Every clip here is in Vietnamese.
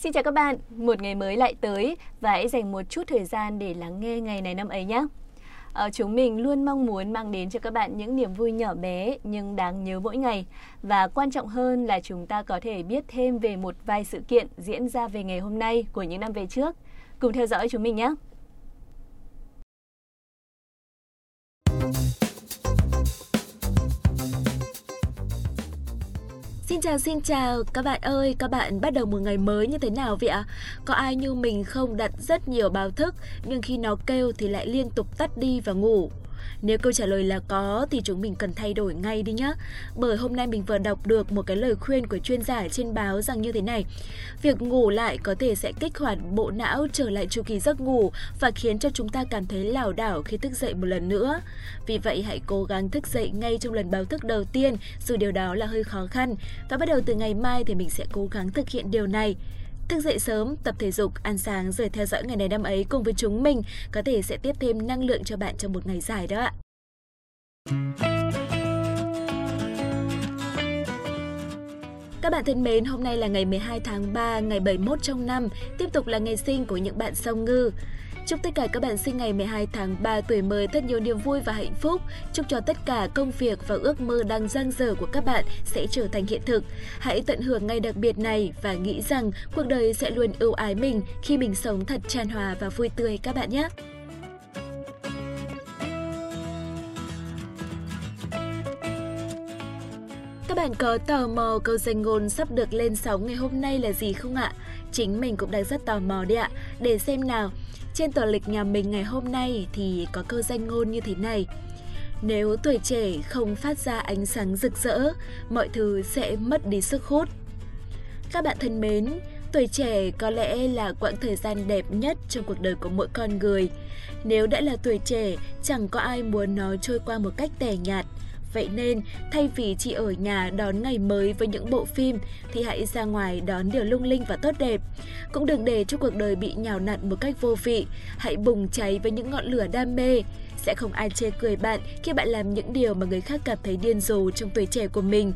Xin chào các bạn, một ngày mới lại tới và hãy dành một chút thời gian để lắng nghe ngày này năm ấy nhé. À, chúng mình luôn mong muốn mang đến cho các bạn những niềm vui nhỏ bé nhưng đáng nhớ mỗi ngày và quan trọng hơn là chúng ta có thể biết thêm về một vài sự kiện diễn ra về ngày hôm nay của những năm về trước. Cùng theo dõi chúng mình nhé. Xin chào xin chào các bạn ơi, các bạn bắt đầu một ngày mới như thế nào vậy ạ? Có ai như mình không đặt rất nhiều báo thức nhưng khi nó kêu thì lại liên tục tắt đi và ngủ? Nếu câu trả lời là có, thì chúng mình cần thay đổi ngay đi nhé. Bởi hôm nay mình vừa đọc được một cái lời khuyên của chuyên gia trên báo rằng như thế này. Việc ngủ lại có thể sẽ kích hoạt bộ não trở lại chu kỳ giấc ngủ và khiến cho chúng ta cảm thấy lảo đảo khi thức dậy một lần nữa. Vì vậy, hãy cố gắng thức dậy ngay trong lần báo thức đầu tiên, dù điều đó là hơi khó khăn. Và bắt đầu từ ngày mai thì mình sẽ cố gắng thực hiện điều này. Thức dậy sớm, tập thể dục, ăn sáng rồi theo dõi ngày này năm ấy cùng với chúng mình có thể sẽ tiếp thêm năng lượng cho bạn trong một ngày dài đó ạ. Các bạn thân mến, hôm nay là ngày 12 tháng 3, ngày 71 trong năm, tiếp tục là ngày sinh của những bạn song ngư. Chúc tất cả các bạn sinh ngày 12 tháng 3 tuổi mới thật nhiều niềm vui và hạnh phúc. Chúc cho tất cả công việc và ước mơ đang dang dở của các bạn sẽ trở thành hiện thực. Hãy tận hưởng ngày đặc biệt này và nghĩ rằng cuộc đời sẽ luôn ưu ái mình khi mình sống thật tràn hòa và vui tươi các bạn nhé. Các bạn có tò mò câu danh ngôn sắp được lên sóng ngày hôm nay là gì không ạ? Chính mình cũng đang rất tò mò đấy ạ. Để xem nào, trên tờ lịch nhà mình ngày hôm nay thì có câu danh ngôn như thế này. Nếu tuổi trẻ không phát ra ánh sáng rực rỡ, mọi thứ sẽ mất đi sức hút. Các bạn thân mến, tuổi trẻ có lẽ là quãng thời gian đẹp nhất trong cuộc đời của mỗi con người. Nếu đã là tuổi trẻ, chẳng có ai muốn nó trôi qua một cách tẻ nhạt. Vậy nên, thay vì chỉ ở nhà đón ngày mới với những bộ phim, thì hãy ra ngoài đón điều lung linh và tốt đẹp. Cũng đừng để cho cuộc đời bị nhào nặn một cách vô vị. Hãy bùng cháy với những ngọn lửa đam mê. Sẽ không ai chê cười bạn khi bạn làm những điều mà người khác cảm thấy điên rồ trong tuổi trẻ của mình.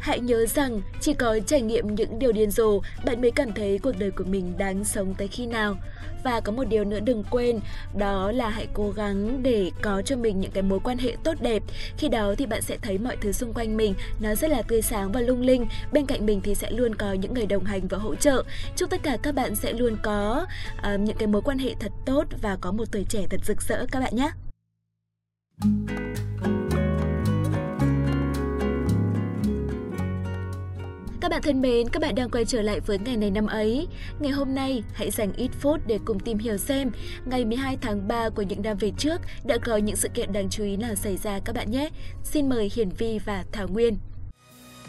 Hãy nhớ rằng chỉ có trải nghiệm những điều điên rồ, bạn mới cảm thấy cuộc đời của mình đáng sống tới khi nào. Và có một điều nữa đừng quên, đó là hãy cố gắng để có cho mình những cái mối quan hệ tốt đẹp. Khi đó thì bạn sẽ thấy mọi thứ xung quanh mình nó rất là tươi sáng và lung linh. Bên cạnh mình thì sẽ luôn có những người đồng hành và hỗ trợ. Chúc tất cả các bạn sẽ luôn có uh, những cái mối quan hệ thật tốt và có một tuổi trẻ thật rực rỡ các bạn nhé. Các bạn thân mến, các bạn đang quay trở lại với ngày này năm ấy. Ngày hôm nay, hãy dành ít phút để cùng tìm hiểu xem ngày 12 tháng 3 của những năm về trước đã có những sự kiện đáng chú ý nào xảy ra các bạn nhé. Xin mời Hiển Vi và Thảo Nguyên.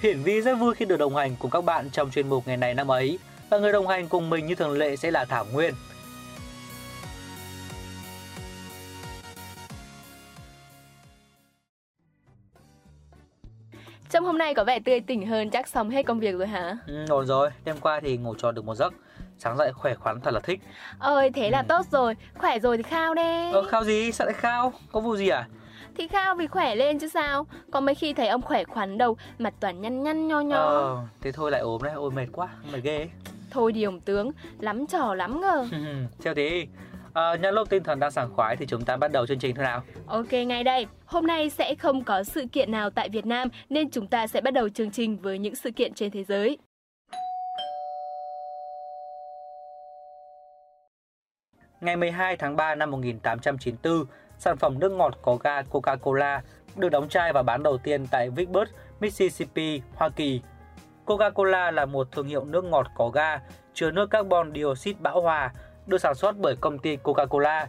Hiển Vi rất vui khi được đồng hành cùng các bạn trong chuyên mục ngày này năm ấy. Và người đồng hành cùng mình như thường lệ sẽ là Thảo Nguyên. Trông hôm nay có vẻ tươi tỉnh hơn chắc xong hết công việc rồi hả? Ừ, ổn rồi, đêm qua thì ngủ tròn được một giấc. Sáng dậy khỏe khoắn thật là thích. Ơi thế là ừ. tốt rồi, khỏe rồi thì khao đi Ờ khao gì, sao lại khao, có vụ gì à? Thì khao vì khỏe lên chứ sao. Có mấy khi thấy ông khỏe khoắn đâu Mặt toàn nhăn nhăn nho nho. Ờ, thế thôi lại ốm đấy, ôi mệt quá, mệt ghê ấy. Thôi đi ông tướng, lắm trò lắm ngờ. Theo thế À, nhân lúc tinh thần đang sảng khoái thì chúng ta bắt đầu chương trình thôi nào. Ok ngay đây. Hôm nay sẽ không có sự kiện nào tại Việt Nam nên chúng ta sẽ bắt đầu chương trình với những sự kiện trên thế giới. Ngày 12 tháng 3 năm 1894, sản phẩm nước ngọt có ga Coca-Cola được đóng chai và bán đầu tiên tại Vicksburg, Mississippi, Hoa Kỳ. Coca-Cola là một thương hiệu nước ngọt có ga chứa nước carbon dioxide bão hòa được sản xuất bởi công ty Coca-Cola.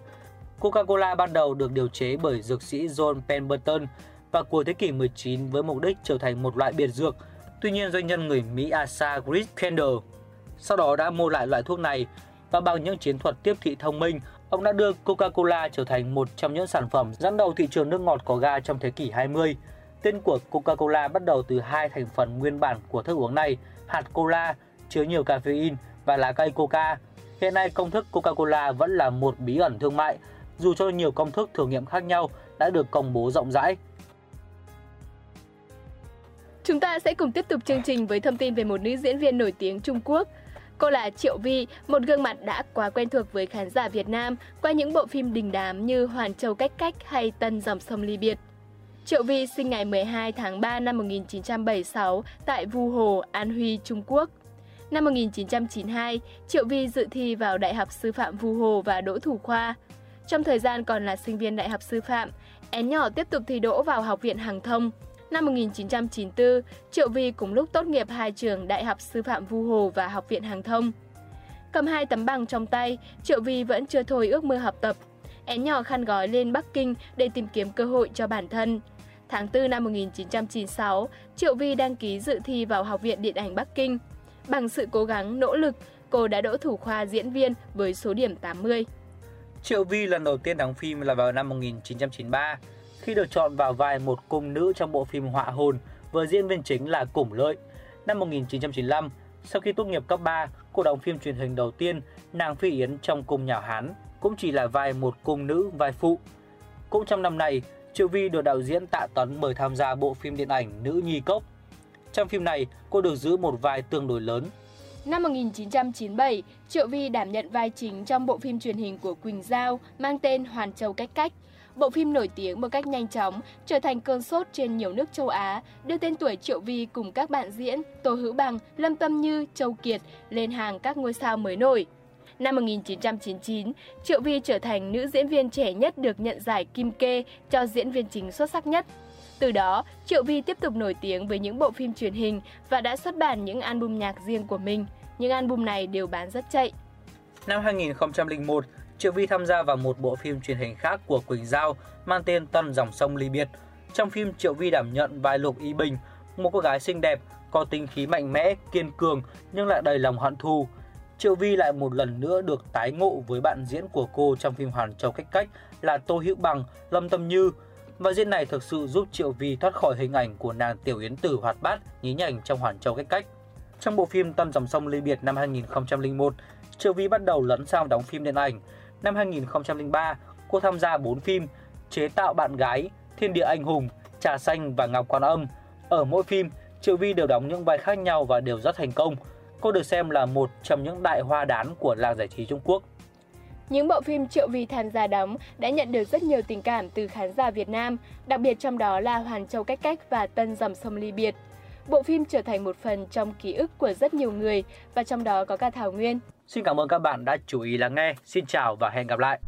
Coca-Cola ban đầu được điều chế bởi dược sĩ John Pemberton vào cuối thế kỷ 19 với mục đích trở thành một loại biệt dược. Tuy nhiên, doanh nhân người Mỹ Asa Chris Kendall sau đó đã mua lại loại thuốc này và bằng những chiến thuật tiếp thị thông minh, ông đã đưa Coca-Cola trở thành một trong những sản phẩm dẫn đầu thị trường nước ngọt có ga trong thế kỷ 20. Tên của Coca-Cola bắt đầu từ hai thành phần nguyên bản của thức uống này, hạt cola chứa nhiều caffeine và lá cây coca. Hiện nay công thức Coca-Cola vẫn là một bí ẩn thương mại, dù cho nhiều công thức thử nghiệm khác nhau đã được công bố rộng rãi. Chúng ta sẽ cùng tiếp tục chương trình với thông tin về một nữ diễn viên nổi tiếng Trung Quốc. Cô là Triệu Vi, một gương mặt đã quá quen thuộc với khán giả Việt Nam qua những bộ phim đình đám như Hoàn Châu Cách Cách hay Tân Dòng Sông Ly Biệt. Triệu Vi sinh ngày 12 tháng 3 năm 1976 tại Vu Hồ, An Huy, Trung Quốc. Năm 1992, Triệu Vi dự thi vào Đại học Sư phạm Vu Hồ và đỗ thủ khoa. Trong thời gian còn là sinh viên Đại học Sư phạm, én nhỏ tiếp tục thi đỗ vào Học viện Hàng thông. Năm 1994, Triệu Vi cùng lúc tốt nghiệp hai trường Đại học Sư phạm Vu Hồ và Học viện Hàng thông. Cầm hai tấm bằng trong tay, Triệu Vi vẫn chưa thôi ước mơ học tập. Én nhỏ khăn gói lên Bắc Kinh để tìm kiếm cơ hội cho bản thân. Tháng 4 năm 1996, Triệu Vi đăng ký dự thi vào Học viện Điện ảnh Bắc Kinh. Bằng sự cố gắng, nỗ lực, cô đã đỗ thủ khoa diễn viên với số điểm 80. Triệu Vi lần đầu tiên đóng phim là vào năm 1993, khi được chọn vào vai một cung nữ trong bộ phim Họa hồn với diễn viên chính là Củng Lợi. Năm 1995, sau khi tốt nghiệp cấp 3, cô đóng phim truyền hình đầu tiên Nàng Phi Yến trong cung nhà Hán, cũng chỉ là vai một cung nữ vai phụ. Cũng trong năm này, Triệu Vi được đạo diễn Tạ Tuấn mời tham gia bộ phim điện ảnh Nữ Nhi Cốc. Trong phim này, cô được giữ một vai tương đối lớn. Năm 1997, Triệu Vi đảm nhận vai chính trong bộ phim truyền hình của Quỳnh Giao mang tên Hoàn Châu Cách Cách. Bộ phim nổi tiếng một cách nhanh chóng, trở thành cơn sốt trên nhiều nước châu Á, đưa tên tuổi Triệu Vi cùng các bạn diễn Tô Hữu Bằng, Lâm Tâm Như, Châu Kiệt lên hàng các ngôi sao mới nổi. Năm 1999, Triệu Vi trở thành nữ diễn viên trẻ nhất được nhận giải Kim Kê cho diễn viên chính xuất sắc nhất. Từ đó, Triệu Vi tiếp tục nổi tiếng với những bộ phim truyền hình và đã xuất bản những album nhạc riêng của mình. Những album này đều bán rất chạy. Năm 2001, Triệu Vi tham gia vào một bộ phim truyền hình khác của Quỳnh Giao mang tên Tân Dòng Sông Ly Biệt. Trong phim, Triệu Vi đảm nhận vai Lục Y Bình, một cô gái xinh đẹp, có tính khí mạnh mẽ, kiên cường nhưng lại đầy lòng hận thù. Triệu Vi lại một lần nữa được tái ngộ với bạn diễn của cô trong phim Hoàn Châu Cách Cách là Tô Hữu Bằng, Lâm Tâm Như. Và diễn này thực sự giúp Triệu Vi thoát khỏi hình ảnh của nàng tiểu yến tử hoạt bát, nhí nhảnh trong Hoàn Châu Cách Cách. Trong bộ phim tâm Dòng Sông Ly Biệt năm 2001, Triệu Vi bắt đầu lấn sang đóng phim điện ảnh. Năm 2003, cô tham gia 4 phim Chế tạo bạn gái, Thiên địa anh hùng, Trà xanh và Ngọc Quan âm. Ở mỗi phim, Triệu Vi đều đóng những vai khác nhau và đều rất thành công. Cô được xem là một trong những đại hoa đán của làng giải trí Trung Quốc. Những bộ phim Triệu Vi tham gia đóng đã nhận được rất nhiều tình cảm từ khán giả Việt Nam, đặc biệt trong đó là Hoàn Châu Cách Cách và Tân Dòng Sông Ly Biệt. Bộ phim trở thành một phần trong ký ức của rất nhiều người và trong đó có cả Thảo Nguyên. Xin cảm ơn các bạn đã chú ý lắng nghe. Xin chào và hẹn gặp lại.